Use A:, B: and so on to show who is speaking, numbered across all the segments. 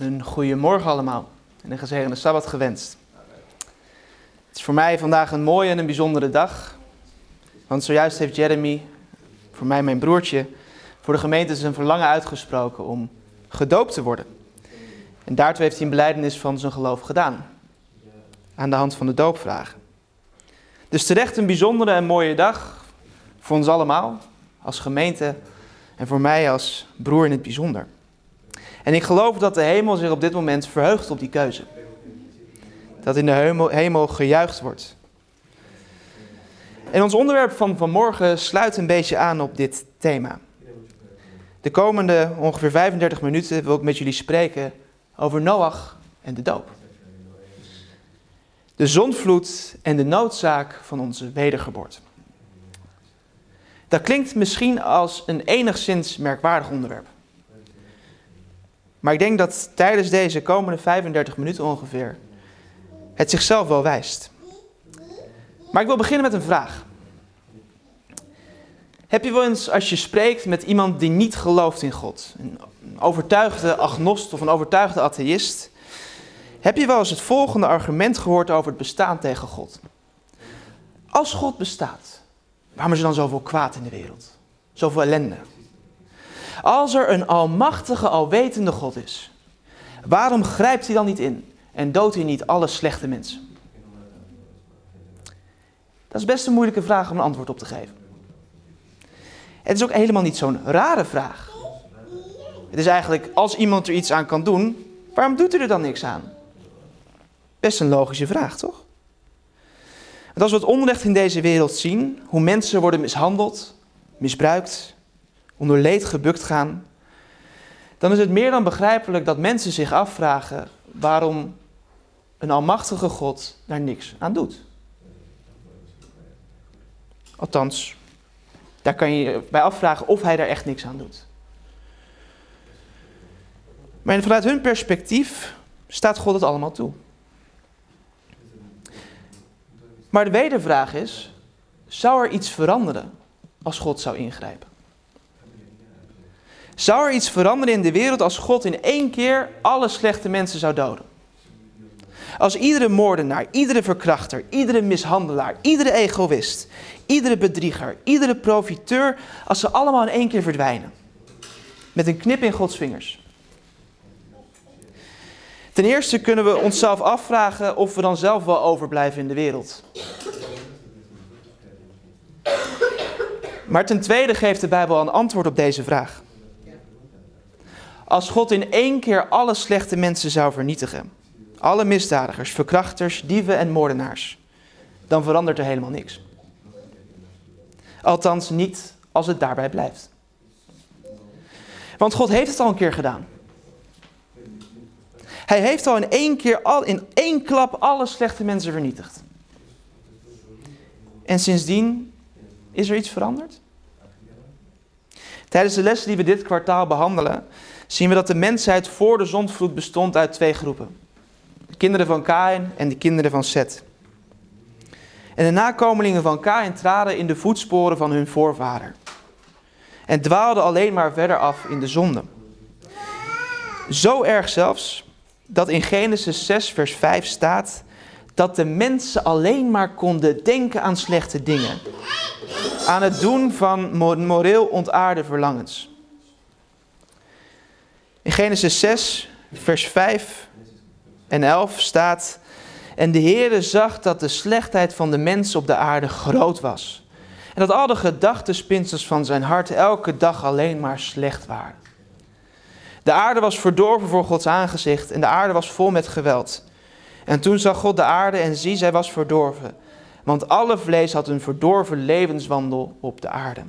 A: Een goede morgen allemaal en een gezegende Sabbat gewenst. Het is voor mij vandaag een mooie en een bijzondere dag. Want zojuist heeft Jeremy, voor mij mijn broertje, voor de gemeente zijn verlangen uitgesproken om gedoopt te worden. En daartoe heeft hij een beleidenis van zijn geloof gedaan. Aan de hand van de doopvragen. Dus terecht een bijzondere en mooie dag voor ons allemaal, als gemeente en voor mij als broer in het bijzonder. En ik geloof dat de hemel zich op dit moment verheugt op die keuze. Dat in de hemel, gejuicht wordt. En ons onderwerp van vanmorgen sluit een beetje aan op dit thema. De komende ongeveer 35 minuten wil ik met jullie spreken over Noach en de doop. De zonvloed en de noodzaak van onze wedergeboorte. Dat klinkt misschien als een enigszins merkwaardig onderwerp. Maar ik denk dat tijdens deze komende 35 minuten ongeveer het zichzelf wel wijst. Maar ik wil beginnen met een vraag. Heb je wel eens als je spreekt met iemand die niet gelooft in God, een overtuigde agnost of een overtuigde atheïst, heb je wel eens het volgende argument gehoord over het bestaan tegen God? Als God bestaat, waarom is er dan zoveel kwaad in de wereld? Zoveel ellende? Als er een almachtige, alwetende God is, waarom grijpt hij dan niet in en doodt hij niet alle slechte mensen? Dat is best een moeilijke vraag om een antwoord op te geven. Het is ook helemaal niet zo'n rare vraag. Het is eigenlijk, als iemand er iets aan kan doen, waarom doet hij er dan niks aan? Best een logische vraag, toch? Want als we het onrecht in deze wereld zien, hoe mensen worden mishandeld, misbruikt, onder leed gebukt gaan, dan is het meer dan begrijpelijk dat mensen zich afvragen waarom een almachtige God daar niks aan doet. Althans, daar kan je bij afvragen of hij daar echt niks aan doet. Maar vanuit hun perspectief staat God het allemaal toe. Maar de wedervraag is: zou er iets veranderen als God zou ingrijpen? Zou er iets veranderen in de wereld als God in één keer alle slechte mensen zou doden? Als iedere moordenaar, iedere verkrachter, iedere mishandelaar, iedere egoïst, iedere bedrieger, iedere profiteur, als ze allemaal in één keer verdwijnen. Met een knip in Gods vingers. Ten eerste kunnen we onszelf afvragen of we dan zelf wel overblijven in de wereld. Maar ten tweede geeft de Bijbel een antwoord op deze vraag. Als God in één keer alle slechte mensen zou vernietigen, alle misdadigers, verkrachters, dieven en moordenaars, dan verandert er helemaal niks. Althans niet als het daarbij blijft. Want God heeft het al een keer gedaan. Hij heeft al in één keer, al in één klap, alle slechte mensen vernietigd. En sindsdien is er iets veranderd? Tijdens de lessen die we dit kwartaal behandelen, zien we dat de mensheid voor de zondvloed bestond uit twee groepen. De kinderen van Kain en de kinderen van Seth. En de nakomelingen van Kain traden in de voetsporen van hun voorvader. En dwaalden alleen maar verder af in de zonde. Zo erg zelfs dat in Genesis 6, vers 5 staat dat de mensen alleen maar konden denken aan slechte dingen. Aan het doen van moreel ontaarde verlangens. In Genesis 6, vers 5 en 11 staat: En de Heere zag dat de slechtheid van de mens op de aarde groot was. En dat al de gedachtenspinsels van zijn hart elke dag alleen maar slecht waren. De aarde was verdorven voor Gods aangezicht en de aarde was vol met geweld. En toen zag God de aarde en zie, zij was verdorven. Want alle vlees had een verdorven levenswandel op de aarde.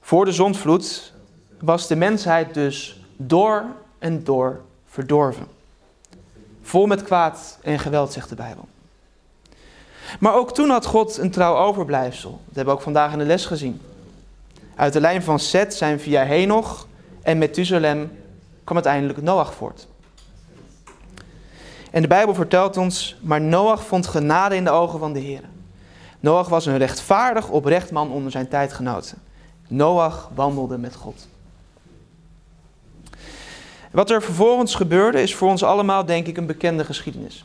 A: Voor de zondvloed was de mensheid dus door en door verdorven. Vol met kwaad en geweld, zegt de Bijbel. Maar ook toen had God een trouw overblijfsel. Dat hebben we ook vandaag in de les gezien. Uit de lijn van Seth zijn via Henoch en Methuselem kwam uiteindelijk Noach voort. En de Bijbel vertelt ons, maar Noach vond genade in de ogen van de Heer. Noach was een rechtvaardig, oprecht man onder zijn tijdgenoten. Noach wandelde met God. Wat er vervolgens gebeurde is voor ons allemaal, denk ik, een bekende geschiedenis.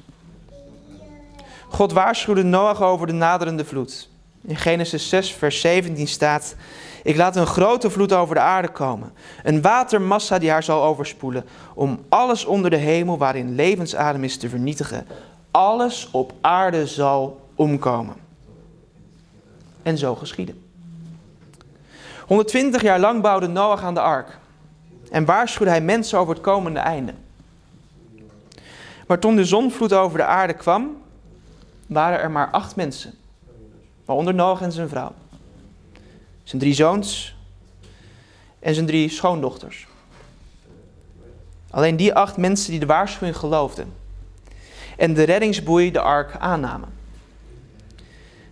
A: God waarschuwde Noach over de naderende vloed. In Genesis 6, vers 17 staat: Ik laat een grote vloed over de aarde komen, een watermassa die haar zal overspoelen, om alles onder de hemel waarin levensadem is te vernietigen. Alles op aarde zal omkomen. En zo geschiedde. 120 jaar lang bouwde Noach aan de ark en waarschuwde hij mensen over het komende einde. Maar toen de zonvloed over de aarde kwam, waren er maar acht mensen, waaronder Noach en zijn vrouw, zijn drie zoons en zijn drie schoondochters. Alleen die acht mensen die de waarschuwing geloofden en de reddingsboei de ark aannamen.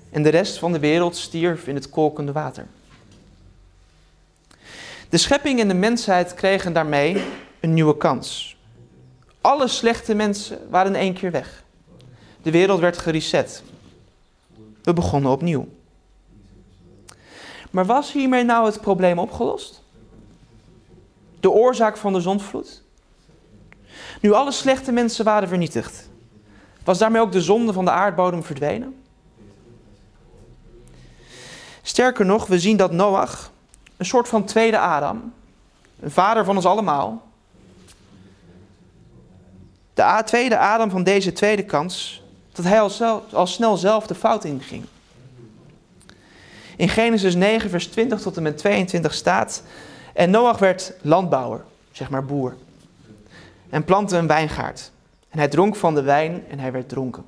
A: En de rest van de wereld stierf in het kolkende water. De schepping en de mensheid kregen daarmee een nieuwe kans. Alle slechte mensen waren in één keer weg. De wereld werd gereset. We begonnen opnieuw. Maar was hiermee nou het probleem opgelost? De oorzaak van de zondvloed? Nu alle slechte mensen waren vernietigd, was daarmee ook de zonde van de aardbodem verdwenen? Sterker nog, we zien dat Noach, een soort van tweede Adam, een vader van ons allemaal, de tweede Adam van deze tweede kans, dat hij al, al snel zelf de fout inging. In Genesis 9, vers 20 tot en met 22 staat: En Noach werd landbouwer, zeg maar boer, en plantte een wijngaard. En hij dronk van de wijn en hij werd dronken.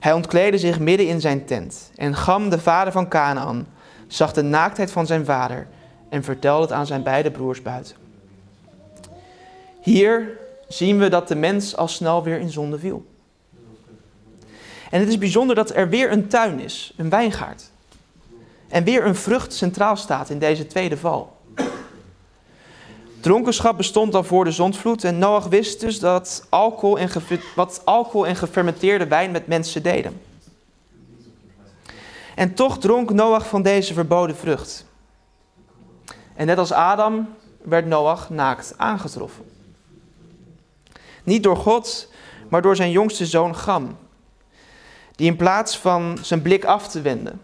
A: Hij ontkleedde zich midden in zijn tent. En Gam, de vader van Canaan, zag de naaktheid van zijn vader en vertelde het aan zijn beide broers buiten. Hier zien we dat de mens al snel weer in zonde viel. En het is bijzonder dat er weer een tuin is, een wijngaard. En weer een vrucht centraal staat in deze tweede val. Dronkenschap bestond al voor de zondvloed en Noach wist dus dat alcohol en wat alcohol en gefermenteerde wijn met mensen deden. En toch dronk Noach van deze verboden vrucht. En net als Adam werd Noach naakt aangetroffen. Niet door God, maar door zijn jongste zoon Gam, die in plaats van zijn blik af te wenden,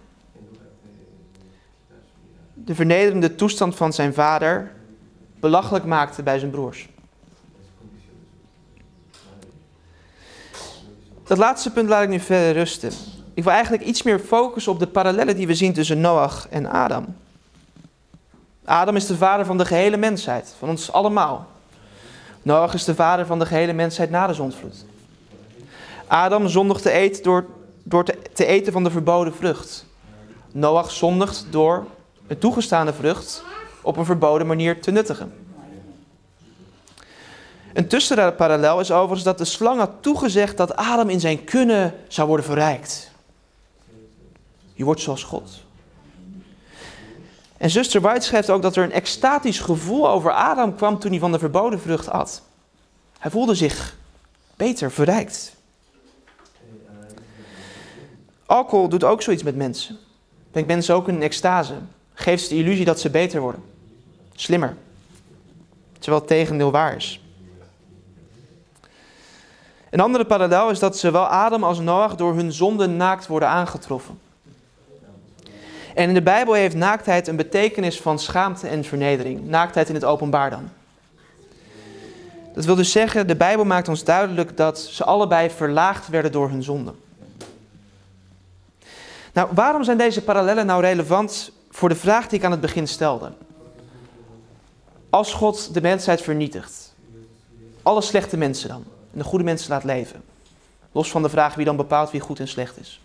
A: de vernederende toestand van zijn vader belachelijk maakte bij zijn broers. Dat laatste punt laat ik nu verder rusten. Ik wil eigenlijk iets meer focussen op de parallellen die we zien tussen Noach en Adam. Adam is de vader van de gehele mensheid, van ons allemaal. Noach is de vader van de gehele mensheid na de zondvloed. Adam zondigde eet door, door te, te eten van de verboden vrucht. Noach zondigt door een toegestane vrucht op een verboden manier te nuttigen. Een tussenparallel is overigens dat de slang had toegezegd dat Adam in zijn kunnen zou worden verrijkt. Je wordt zoals God. En zuster White schrijft ook dat er een extatisch gevoel over Adam kwam toen hij van de verboden vrucht at. Hij voelde zich beter, verrijkt. Alcohol doet ook zoiets met mensen. Denkt mensen ook in een extase. Geeft ze de illusie dat ze beter worden. Slimmer. Terwijl het tegendeel waar is. Een andere parallel is dat zowel Adam als Noach door hun zonde naakt worden aangetroffen. En in de Bijbel heeft naaktheid een betekenis van schaamte en vernedering. Naaktheid in het openbaar dan. Dat wil dus zeggen, de Bijbel maakt ons duidelijk dat ze allebei verlaagd werden door hun zonde. Nou, waarom zijn deze parallellen nou relevant voor de vraag die ik aan het begin stelde? Als God de mensheid vernietigt, alle slechte mensen dan, en de goede mensen laat leven, los van de vraag wie dan bepaalt wie goed en slecht is.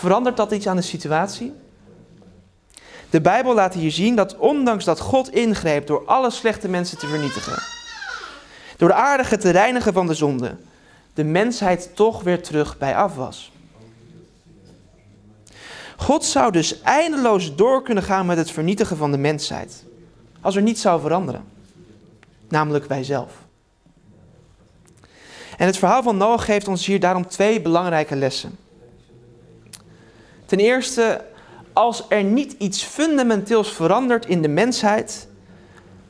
A: Verandert dat iets aan de situatie? De Bijbel laat hier zien dat ondanks dat God ingreep door alle slechte mensen te vernietigen, door de aardige te reinigen van de zonde, de mensheid toch weer terug bij af was. God zou dus eindeloos door kunnen gaan met het vernietigen van de mensheid, als er niets zou veranderen, namelijk wij zelf. En het verhaal van Noach geeft ons hier daarom twee belangrijke lessen. Ten eerste, als er niet iets fundamenteels verandert in de mensheid,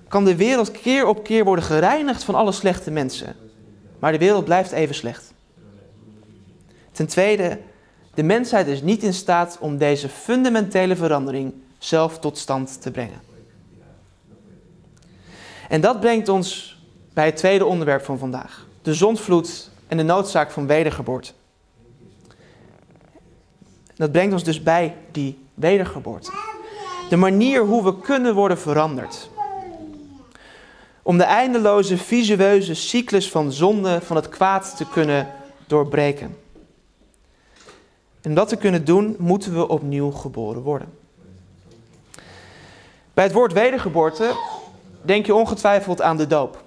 A: kan de wereld keer op keer worden gereinigd van alle slechte mensen. Maar de wereld blijft even slecht. Ten tweede, de mensheid is niet in staat om deze fundamentele verandering zelf tot stand te brengen. En dat brengt ons bij het tweede onderwerp van vandaag: de zondvloed en de noodzaak van wedergeboorte. Dat brengt ons dus bij die wedergeboorte. De manier hoe we kunnen worden veranderd. Om de eindeloze visueuze cyclus van zonde, van het kwaad te kunnen doorbreken. En om dat te kunnen doen, moeten we opnieuw geboren worden. Bij het woord wedergeboorte denk je ongetwijfeld aan de doop.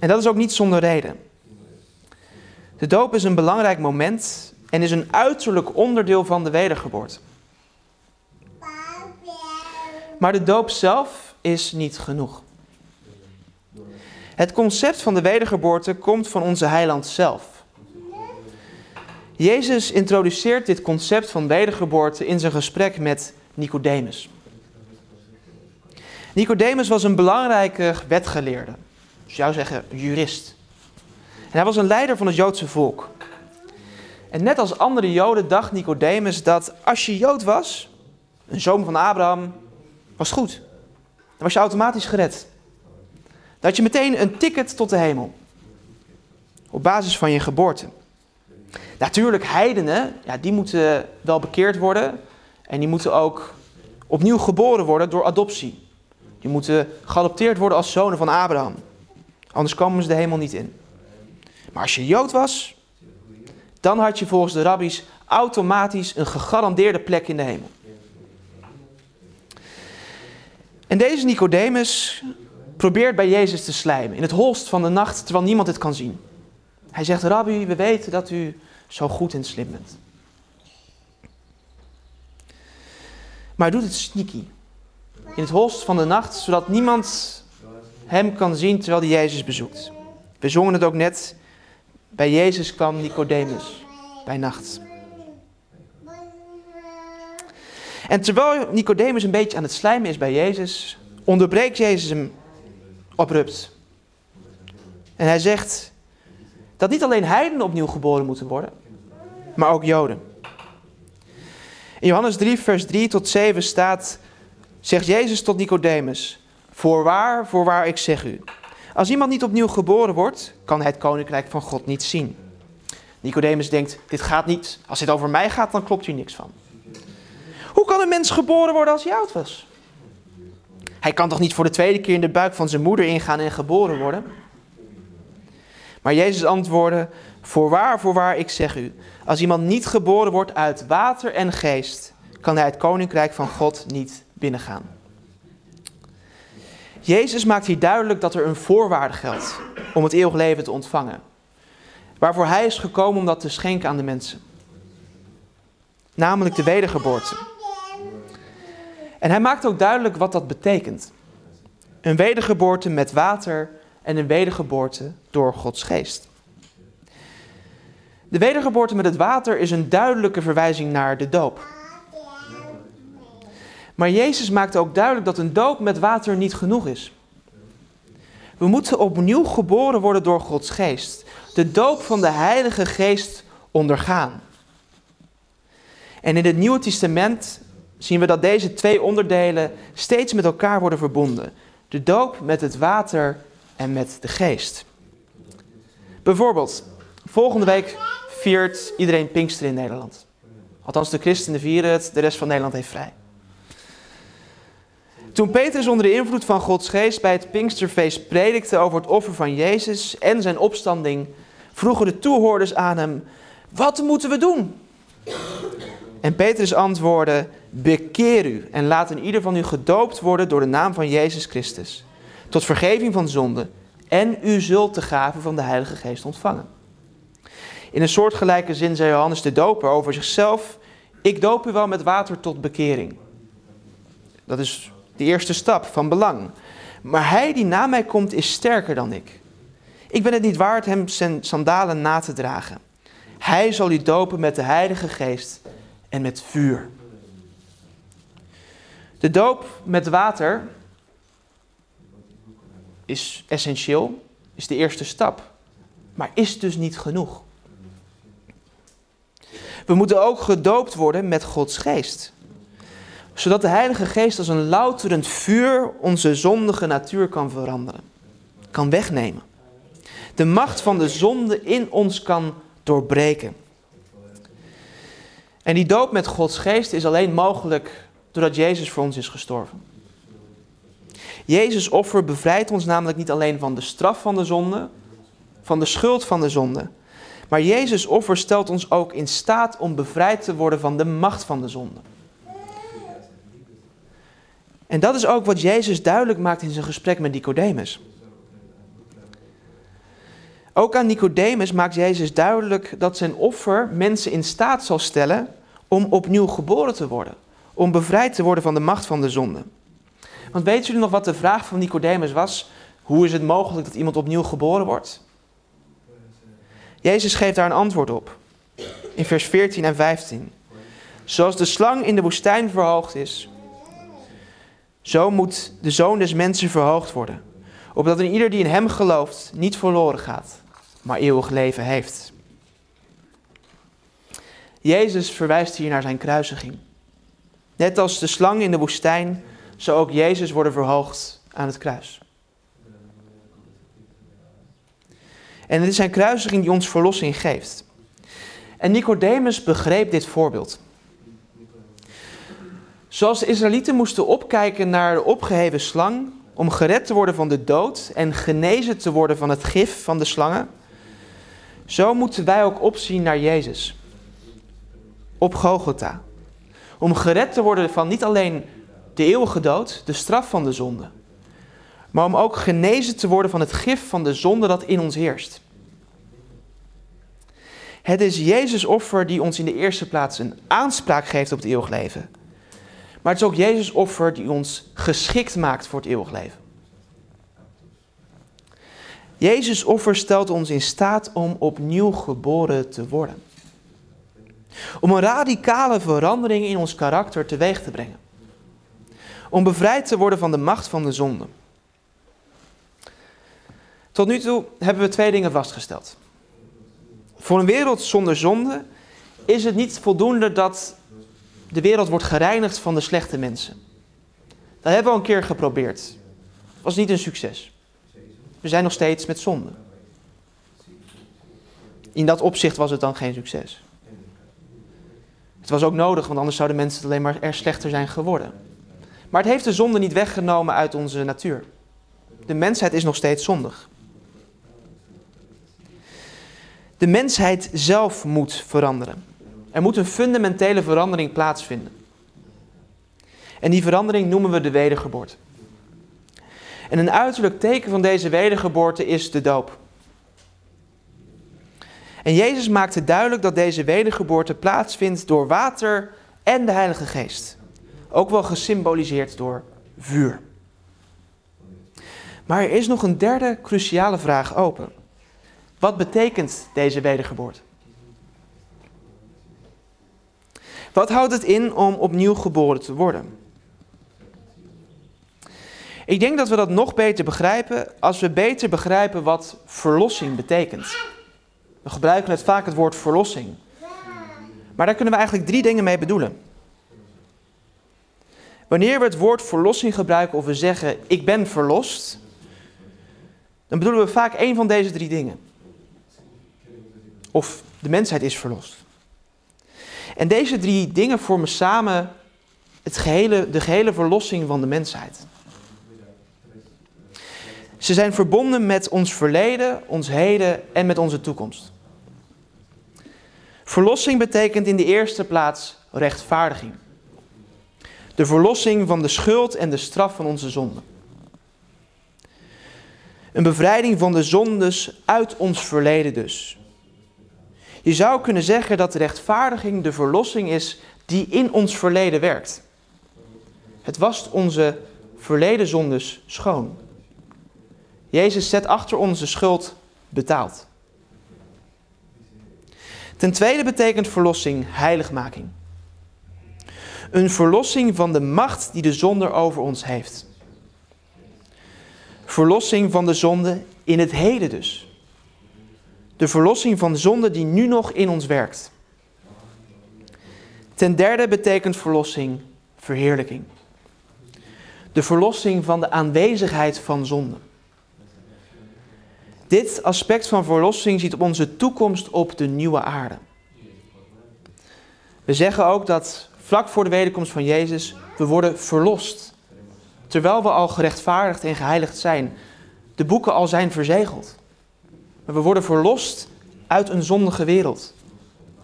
A: En dat is ook niet zonder reden. De doop is een belangrijk moment en is een uiterlijk onderdeel van de wedergeboorte. Maar de doop zelf is niet genoeg. Het concept van de wedergeboorte komt van onze heiland zelf. Jezus introduceert dit concept van wedergeboorte in zijn gesprek met Nicodemus. Nicodemus was een belangrijke wetgeleerde. Je zou zeggen jurist. En hij was een leider van het Joodse volk. En net als andere Joden dacht Nicodemus dat als je Jood was, een zoon van Abraham, was goed. Dan was je automatisch gered. Had je meteen een ticket tot de hemel. Op basis van je geboorte. Natuurlijk, heidenen, ja, die moeten wel bekeerd worden. En die moeten ook opnieuw geboren worden door adoptie. Die moeten geadopteerd worden als zonen van Abraham. Anders komen ze de hemel niet in. Maar als je Jood was, dan had je volgens de rabbies automatisch een gegarandeerde plek in de hemel. En deze Nicodemus probeert bij Jezus te slijmen in het holst van de nacht terwijl niemand het kan zien. Hij zegt: Rabbi, we weten dat u zo goed en slim bent. Maar hij doet het sneaky. In het holst van de nacht, zodat niemand hem kan zien terwijl hij Jezus bezoekt. We zongen het ook net. Bij Jezus kwam Nicodemus bij nacht. En terwijl Nicodemus een beetje aan het slijmen is bij Jezus, onderbreekt Jezus hem abrupt. En hij zegt dat niet alleen heidenen opnieuw geboren moeten worden, maar ook Joden. In Johannes 3, vers 3 tot 7 staat, zegt Jezus tot Nicodemus, voorwaar, voorwaar, ik zeg u, als iemand niet opnieuw geboren wordt, kan hij het koninkrijk van God niet zien. Nicodemus denkt, dit gaat niet, als dit over mij gaat, dan klopt hier niks van. Hoe kan een mens geboren worden als hij oud was? Hij kan toch niet voor de tweede keer in de buik van zijn moeder ingaan en geboren worden? Maar Jezus antwoordde: Voorwaar, voorwaar, ik zeg u: als iemand niet geboren wordt uit water en geest, kan hij het koninkrijk van God niet binnengaan. Jezus maakt hier duidelijk dat er een voorwaarde geldt om het eeuwig leven te ontvangen. Waarvoor hij is gekomen om dat te schenken aan de mensen. Namelijk de wedergeboorte. En hij maakt ook duidelijk wat dat betekent. Een wedergeboorte met water en een wedergeboorte door Gods geest. De wedergeboorte met het water is een duidelijke verwijzing naar de doop. Maar Jezus maakt ook duidelijk dat een doop met water niet genoeg is. We moeten opnieuw geboren worden door Gods geest. De doop van de Heilige Geest ondergaan. En in het Nieuwe Testament zien we dat deze twee onderdelen steeds met elkaar worden verbonden. De doop met het water en met de geest. Bijvoorbeeld, volgende week viert iedereen Pinkster in Nederland. Althans, de christenen vieren het, de rest van Nederland heeft vrij. Toen Petrus onder de invloed van Gods geest bij het Pinksterfeest predikte over het offer van Jezus en zijn opstanding, vroegen de toehoorders aan hem: Wat moeten we doen? En Petrus antwoordde: Bekeer u en laat in ieder van u gedoopt worden door de naam van Jezus Christus, tot vergeving van zonde, en u zult de gave van de Heilige Geest ontvangen. In een soortgelijke zin zei Johannes de Doper over zichzelf: Ik doop u wel met water tot bekering. Dat is de eerste stap van belang. Maar hij die na mij komt is sterker dan ik. Ik ben het niet waard hem zijn sandalen na te dragen. Hij zal u dopen met de Heilige Geest en met vuur. De doop met water is essentieel, is de eerste stap, maar is dus niet genoeg. We moeten ook gedoopt worden met Gods geest. Zodat de Heilige Geest als een louterend vuur onze zondige natuur kan veranderen. Kan wegnemen. De macht van de zonde in ons kan doorbreken. En die doop met Gods geest is alleen mogelijk doordat Jezus voor ons is gestorven. Jezus offer bevrijdt ons namelijk niet alleen van de straf van de zonde, van de schuld van de zonde, maar Jezus offer stelt ons ook in staat om bevrijd te worden van de macht van de zonde. En dat is ook wat Jezus duidelijk maakt in zijn gesprek met Nicodemus. Ook aan Nicodemus maakt Jezus duidelijk dat zijn offer mensen in staat zal stellen om opnieuw geboren te worden, om bevrijd te worden van de macht van de zonde. Want weten jullie nog wat de vraag van Nicodemus was? Hoe is het mogelijk dat iemand opnieuw geboren wordt? Jezus geeft daar een antwoord op. In vers 14 en 15. Zoals de slang in de woestijn verhoogd is, zo moet de zoon des mensen verhoogd worden. Opdat een ieder die in hem gelooft niet verloren gaat, maar eeuwig leven heeft. Jezus verwijst hier naar zijn kruisiging. Net als de slang in de woestijn, zou ook Jezus worden verhoogd aan het kruis. En het is zijn kruisiging die ons verlossing geeft. En Nicodemus begreep dit voorbeeld. Zoals de Israëlieten moesten opkijken naar de opgeheven slang om gered te worden van de dood en genezen te worden van het gif van de slangen, zo moeten wij ook opzien naar Jezus. Op Golgotha. Om gered te worden van niet alleen de eeuwige dood, de straf van de zonde, maar om ook genezen te worden van het gif van de zonde dat in ons heerst. Het is Jezus' offer die ons in de eerste plaats een aanspraak geeft op het eeuwig leven. Maar het is ook Jezus' offer die ons geschikt maakt voor het eeuwig leven. Jezus' offer stelt ons in staat om opnieuw geboren te worden. Om een radicale verandering in ons karakter teweeg te brengen. Om bevrijd te worden van de macht van de zonde. Tot nu toe hebben we twee dingen vastgesteld. Voor een wereld zonder zonde is het niet voldoende dat de wereld wordt gereinigd van de slechte mensen. Dat hebben we al een keer geprobeerd. Het was niet een succes. We zijn nog steeds met zonde. In dat opzicht was het dan geen succes. Het was ook nodig, want anders zouden mensen alleen maar er slechter zijn geworden. Maar het heeft de zonde niet weggenomen uit onze natuur. De mensheid is nog steeds zondig. De mensheid zelf moet veranderen. Er moet een fundamentele verandering plaatsvinden. En die verandering noemen we de wedergeboorte. En een uiterlijk teken van deze wedergeboorte is de doop. En Jezus maakte duidelijk dat deze wedergeboorte plaatsvindt door water en de Heilige Geest. Ook wel gesymboliseerd door vuur. Maar er is nog een derde cruciale vraag open. Wat betekent deze wedergeboorte? Wat houdt het in om opnieuw geboren te worden? Ik denk dat we dat nog beter begrijpen als we beter begrijpen wat verlossing betekent. We gebruiken het vaak het woord verlossing. Maar daar kunnen we eigenlijk drie dingen mee bedoelen. Wanneer we het woord verlossing gebruiken of we zeggen ik ben verlost, dan bedoelen we vaak één van deze drie dingen. Of de mensheid is verlost. En deze drie dingen vormen samen het gehele, de gehele verlossing van de mensheid. Ze zijn verbonden met ons verleden, ons heden en met onze toekomst. Verlossing betekent in de eerste plaats rechtvaardiging. De verlossing van de schuld en de straf van onze zonden. Een bevrijding van de zondes uit ons verleden dus. Je zou kunnen zeggen dat de rechtvaardiging de verlossing is die in ons verleden werkt. Het wast onze verleden zondes schoon. Jezus zet achter onze schuld betaald. Ten tweede betekent verlossing heiligmaking. Een verlossing van de macht die de zonder over ons heeft. verlossing van de zonde in het heden dus. De verlossing van de zonde die nu nog in ons werkt. Ten derde betekent verlossing verheerlijking. De verlossing van de aanwezigheid van zonde. Dit aspect van verlossing ziet op onze toekomst op de nieuwe aarde. We zeggen ook dat vlak voor de wederkomst van Jezus we worden verlost. Terwijl we al gerechtvaardigd en geheiligd zijn. De boeken al zijn verzegeld. Maar we worden verlost uit een zondige wereld.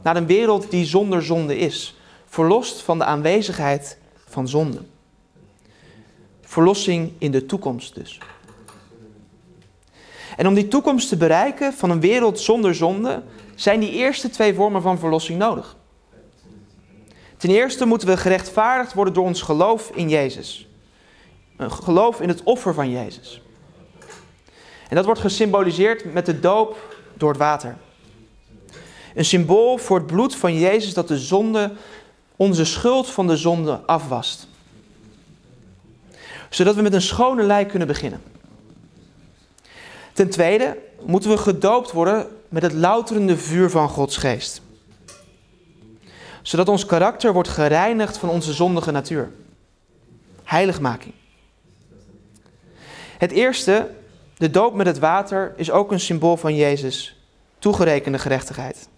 A: Naar een wereld die zonder zonde is. Verlost van de aanwezigheid van zonde. Verlossing in de toekomst dus. En om die toekomst te bereiken van een wereld zonder zonde, zijn die eerste twee vormen van verlossing nodig. Ten eerste moeten we gerechtvaardigd worden door ons geloof in Jezus. Een geloof in het offer van Jezus. En dat wordt gesymboliseerd met de doop door het water. Een symbool voor het bloed van Jezus dat de zonde, onze schuld van de zonde afwast. Zodat we met een schone lei kunnen beginnen. Ten tweede moeten we gedoopt worden met het louterende vuur van Gods geest. Zodat ons karakter wordt gereinigd van onze zondige natuur. Heiligmaking. Het eerste, de doop met het water, is ook een symbool van Jezus, toegerekende gerechtigheid.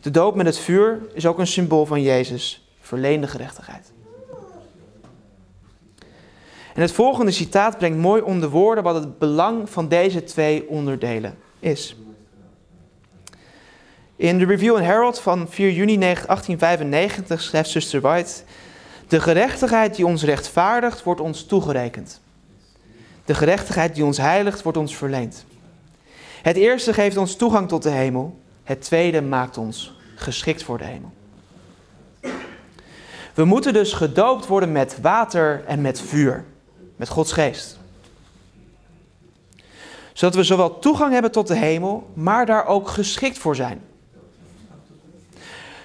A: De doop met het vuur is ook een symbool van Jezus, verleende gerechtigheid. En het volgende citaat brengt mooi onder woorden wat het belang van deze twee onderdelen is. In de Review and Herald van 4 juni 1895 schrijft Sister White: De gerechtigheid die ons rechtvaardigt, wordt ons toegerekend. De gerechtigheid die ons heiligt, wordt ons verleend. Het eerste geeft ons toegang tot de hemel, het tweede maakt ons geschikt voor de hemel. We moeten dus gedoopt worden met water en met vuur met Gods geest. Zodat we zowel toegang hebben tot de hemel, maar daar ook geschikt voor zijn.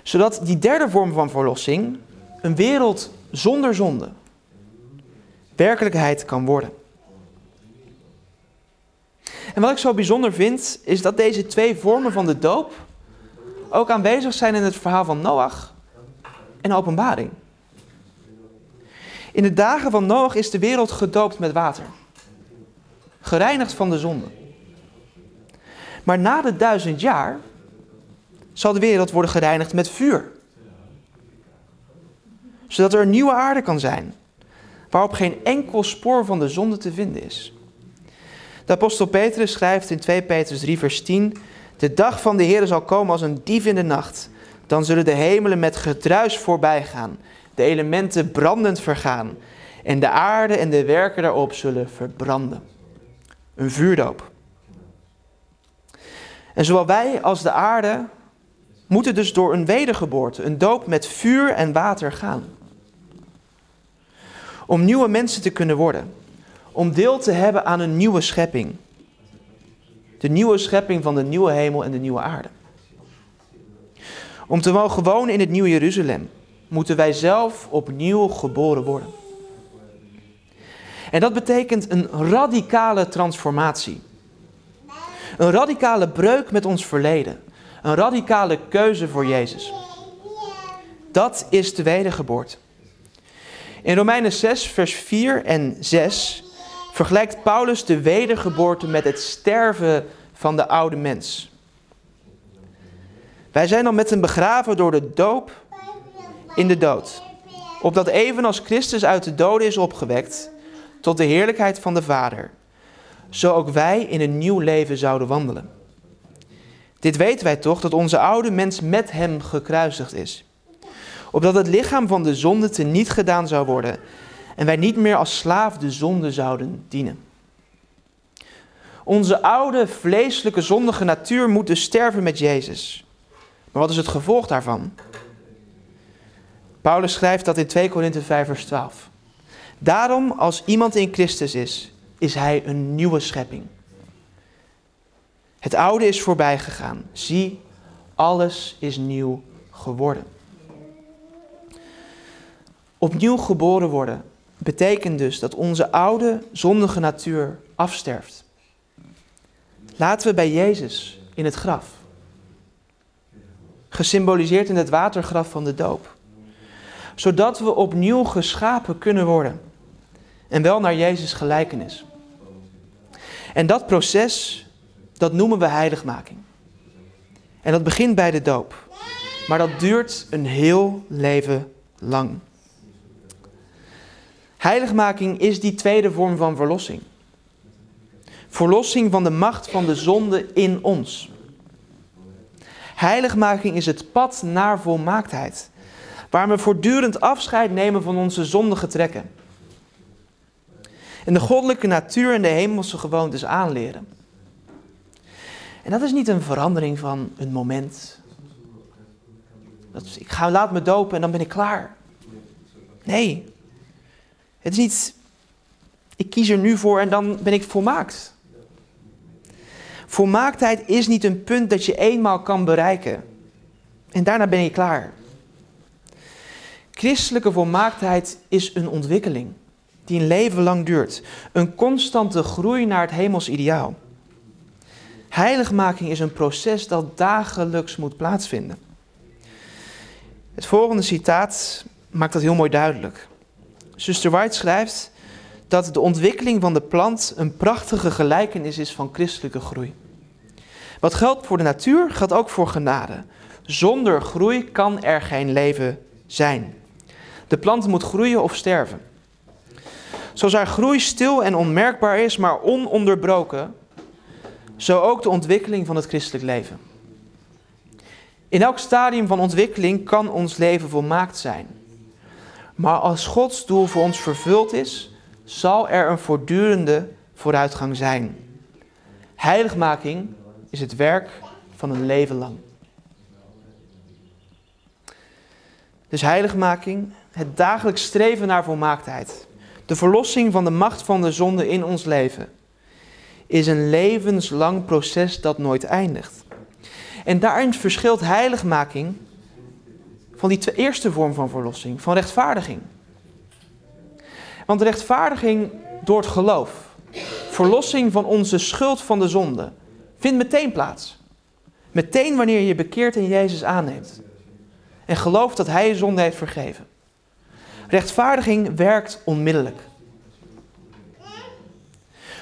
A: Zodat die derde vorm van verlossing, een wereld zonder zonde, werkelijkheid kan worden. En wat ik zo bijzonder vind, is dat deze twee vormen van de doop ook aanwezig zijn in het verhaal van Noach en openbaring. In de dagen van Noach is de wereld gedoopt met water. Gereinigd van de zonde. Maar na de duizend jaar zal de wereld worden gereinigd met vuur. Zodat er een nieuwe aarde kan zijn. Waarop geen enkel spoor van de zonde te vinden is. De apostel Petrus schrijft in 2 Petrus 3 vers 10. De dag van de Heer zal komen als een dief in de nacht. Dan zullen de hemelen met gedruis voorbij gaan de elementen brandend vergaan en de aarde en de werken daarop zullen verbranden. Een vuurdoop. En zowel wij als de aarde moeten dus door een wedergeboorte, een doop met vuur en water gaan. Om nieuwe mensen te kunnen worden. Om deel te hebben aan een nieuwe schepping. De nieuwe schepping van de nieuwe hemel en de nieuwe aarde. Om te mogen wonen in het nieuwe Jeruzalem moeten wij zelf opnieuw geboren worden. En dat betekent een radicale transformatie. Een radicale breuk met ons verleden. Een radicale keuze voor Jezus. Dat is de wedergeboorte. In Romeinen 6, vers 4 en 6 vergelijkt Paulus de wedergeboorte met het sterven van de oude mens. Wij zijn dan met hem begraven door de doop in de dood. Opdat evenals Christus uit de doden is opgewekt tot de heerlijkheid van de Vader, zo ook wij in een nieuw leven zouden wandelen. Dit weten wij toch, dat onze oude mens met hem gekruisigd is. Opdat het lichaam van de zonde te niet gedaan zou worden en wij niet meer als slaaf de zonde zouden dienen. Onze oude vleeselijke zondige natuur moet dus sterven met Jezus. Maar wat is het gevolg daarvan? Paulus schrijft dat in 2 Korinthe 5 vers 12. Daarom, als iemand in Christus is, is hij een nieuwe schepping. Het oude is voorbij gegaan. Zie, alles is nieuw geworden. Opnieuw geboren worden betekent dus dat onze oude zondige natuur afsterft. Laten we bij Jezus in het graf, gesymboliseerd in het watergraf van de doop, zodat we opnieuw geschapen kunnen worden en wel naar Jezus gelijkenis. En dat proces, dat noemen we heiligmaking. En dat begint bij de doop. Maar dat duurt een heel leven lang. Heiligmaking is die tweede vorm van verlossing. Verlossing van de macht van de zonde in ons. Heiligmaking is het pad naar volmaaktheid, waar we voortdurend afscheid nemen van onze zondige trekken. En de goddelijke natuur en de hemelse gewoontes aanleren. En dat is niet een verandering van een moment. Dat is, ik ga, laat me dopen en dan ben ik klaar. Nee. Het is niet, ik kies er nu voor en dan ben ik volmaakt. Volmaaktheid is niet een punt dat je eenmaal kan bereiken. En daarna ben je klaar. Christelijke volmaaktheid is een ontwikkeling die een leven lang duurt. Een constante groei naar het hemels ideaal. Heiligmaking is een proces dat dagelijks moet plaatsvinden. Het volgende citaat maakt dat heel mooi duidelijk. Zuster White schrijft dat de ontwikkeling van de plant een prachtige gelijkenis is van christelijke groei. Wat geldt voor de natuur, geldt ook voor genade. Zonder groei kan er geen leven zijn. De plant moet groeien of sterven. Zoals haar groei stil en onmerkbaar is, maar ononderbroken, zo ook de ontwikkeling van het christelijk leven. In elk stadium van ontwikkeling kan ons leven volmaakt zijn. Maar als Gods doel voor ons vervuld is, zal er een voortdurende vooruitgang zijn. Heiligmaking is het werk van een leven lang. Dus heiligmaking, het dagelijks streven naar volmaaktheid, de verlossing van de macht van de zonde in ons leven, is een levenslang proces dat nooit eindigt. En daarin verschilt heiligmaking van die eerste vorm van verlossing, van rechtvaardiging. Want rechtvaardiging door het geloof, verlossing van onze schuld van de zonde, vindt meteen plaats. Meteen wanneer je bekeert en Jezus aanneemt. En gelooft dat Hij je zonde heeft vergeven. Rechtvaardiging werkt onmiddellijk.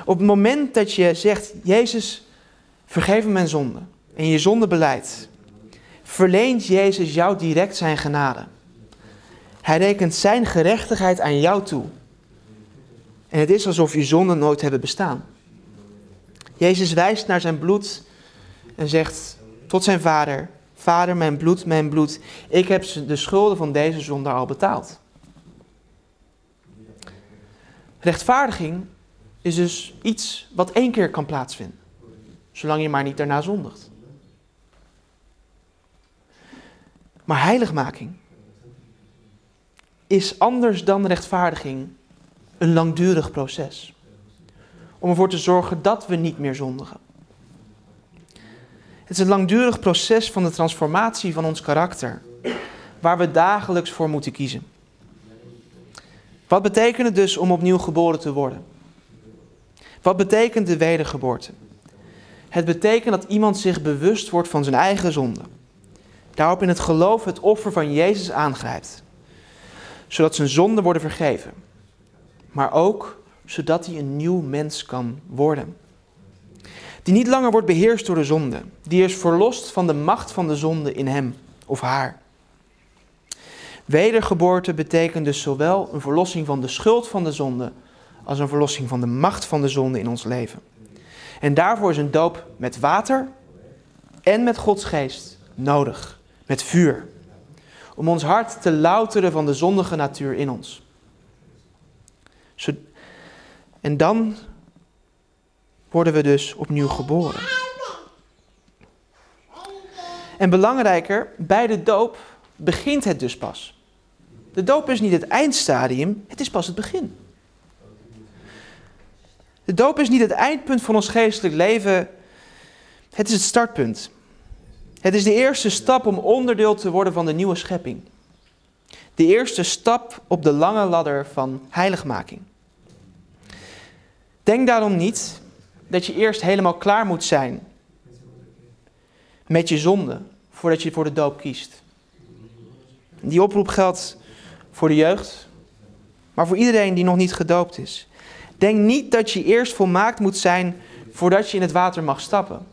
A: Op het moment dat je zegt, Jezus, vergeef mijn zonde. En je zonde beleidt. Verleent Jezus jou direct zijn genade. Hij rekent zijn gerechtigheid aan jou toe. En het is alsof je zonden nooit hebben bestaan. Jezus wijst naar zijn bloed en zegt tot zijn vader: Vader, mijn bloed, mijn bloed, ik heb de schulden van deze zonde al betaald. Rechtvaardiging is dus iets wat één keer kan plaatsvinden, zolang je maar niet daarna zondigt. Maar heiligmaking is anders dan rechtvaardiging een langdurig proces. Om ervoor te zorgen dat we niet meer zondigen. Het is een langdurig proces van de transformatie van ons karakter, waar we dagelijks voor moeten kiezen. Wat betekent het dus om opnieuw geboren te worden? Wat betekent de wedergeboorte? Het betekent dat iemand zich bewust wordt van zijn eigen zonde. Daarop in het geloof het offer van Jezus aangrijpt. Zodat zijn zonden worden vergeven. Maar ook zodat hij een nieuw mens kan worden. Die niet langer wordt beheerst door de zonde. Die is verlost van de macht van de zonde in hem of haar. Wedergeboorte betekent dus zowel een verlossing van de schuld van de zonde als een verlossing van de macht van de zonde in ons leven. En daarvoor is een doop met water en met Gods geest nodig, met vuur, om ons hart te louteren van de zondige natuur in ons. En dan worden we dus opnieuw geboren. En belangrijker, bij de doop begint het dus pas. De doop is niet het eindstadium, het is pas het begin. De doop is niet het eindpunt van ons geestelijk leven, het is het startpunt. Het is de eerste stap om onderdeel te worden van de nieuwe schepping. De eerste stap op de lange ladder van heiligmaking. Denk daarom niet dat je eerst helemaal klaar moet zijn met je zonde voordat je voor de doop kiest. Die oproep geldt voor de jeugd, maar voor iedereen die nog niet gedoopt is. Denk niet dat je eerst volmaakt moet zijn voordat je in het water mag stappen.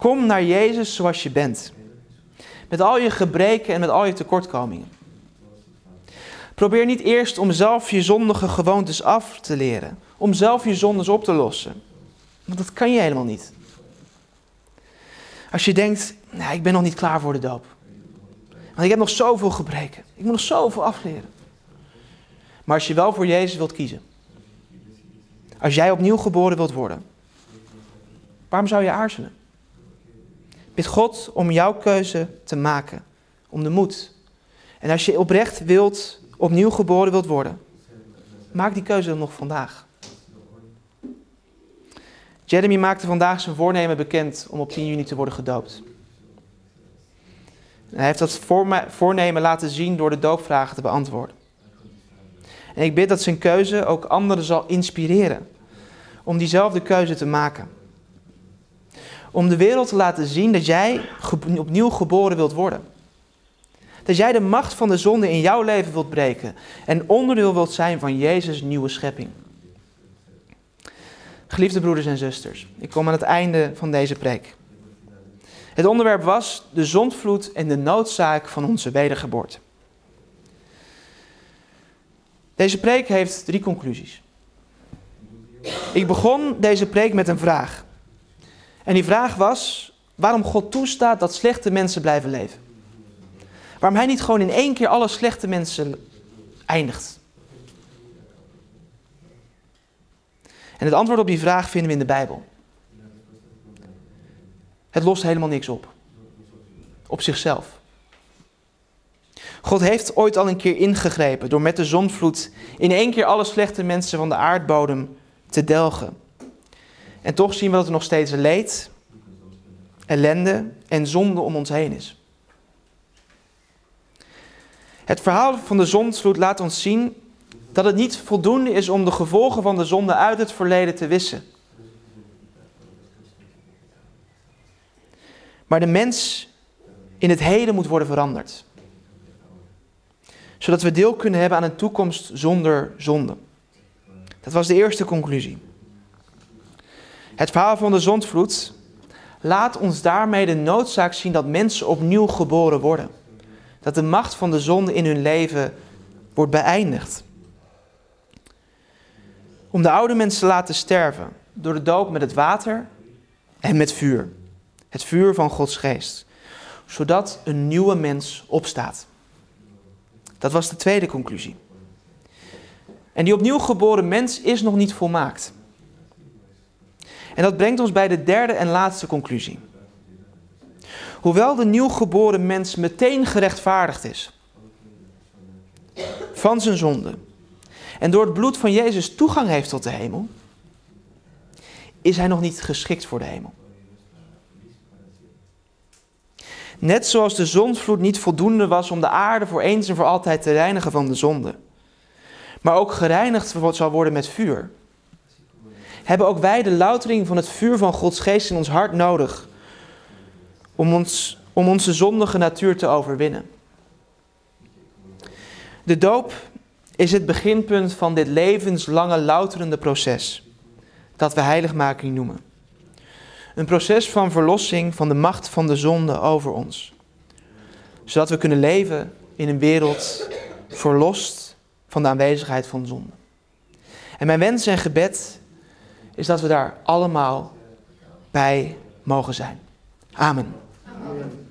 A: Kom naar Jezus zoals je bent. Met al je gebreken en met al je tekortkomingen. Probeer niet eerst om zelf je zondige gewoontes af te leren. Om zelf je zondes op te lossen. Want dat kan je helemaal niet. Als je denkt, nou, ik ben nog niet klaar voor de doop. Want ik heb nog zoveel gebreken. Ik moet nog zoveel afleren. Maar als je wel voor Jezus wilt kiezen. Als jij opnieuw geboren wilt worden. Waarom zou je aarzelen? Bid God om jouw keuze te maken. Om de moed. En als je oprecht wilt, opnieuw geboren wilt worden. Maak die keuze nog vandaag. Jeremy maakte vandaag zijn voornemen bekend om op 10 juni te worden gedoopt. Hij heeft dat voornemen laten zien door de doopvragen te beantwoorden. En ik bid dat zijn keuze ook anderen zal inspireren om diezelfde keuze te maken. Om de wereld te laten zien dat jij opnieuw geboren wilt worden. Dat jij de macht van de zonde in jouw leven wilt breken en onderdeel wilt zijn van Jezus' nieuwe schepping. Geliefde broeders en zusters, ik kom aan het einde van deze preek. Het onderwerp was de zondvloed en de noodzaak van onze wedergeboorte. Deze preek heeft drie conclusies. Ik begon deze preek met een vraag. En die vraag was waarom God toestaat dat slechte mensen blijven leven. Waarom hij niet gewoon in één keer alle slechte mensen eindigt. En het antwoord op die vraag vinden we in de Bijbel. Het lost helemaal niks op. Op zichzelf. God heeft ooit al een keer ingegrepen door met de zonvloed in één keer alle slechte mensen van de aardbodem te delgen. En toch zien we dat er nog steeds leed, ellende en zonde om ons heen is. Het verhaal van de zondvloed laat ons zien dat het niet voldoende is om de gevolgen van de zonde uit het verleden te wissen. Maar de mens in het heden moet worden veranderd. Zodat we deel kunnen hebben aan een toekomst zonder zonde. Dat was de eerste conclusie. Het verhaal van de zondvloed laat ons daarmee de noodzaak zien dat mensen opnieuw geboren worden. Dat de macht van de zonde in hun leven wordt beëindigd. Om de oude mensen te laten sterven door de doop met het water en met vuur. Het vuur van Gods geest. Zodat een nieuwe mens opstaat. Dat was de tweede conclusie. En die opnieuw geboren mens is nog niet volmaakt. En dat brengt ons bij de derde en laatste conclusie. Hoewel de nieuw geboren mens meteen gerechtvaardigd is van zijn zonde en door het bloed van Jezus toegang heeft tot de hemel, is hij nog niet geschikt voor de hemel. Net zoals de zondvloed niet voldoende was om de aarde voor eens en voor altijd te reinigen van de zonde, maar ook gereinigd zal worden met vuur, hebben ook wij de loutering van het vuur van Gods geest in ons hart nodig om, ons, om onze zondige natuur te overwinnen. De doop is het beginpunt van dit levenslange louterende proces, dat we heiligmaking noemen. Een proces van verlossing van de macht van de zonde over ons. Zodat we kunnen leven in een wereld verlost van de aanwezigheid van zonde. En mijn wens en gebed is dat we daar allemaal bij mogen zijn. Amen. Amen.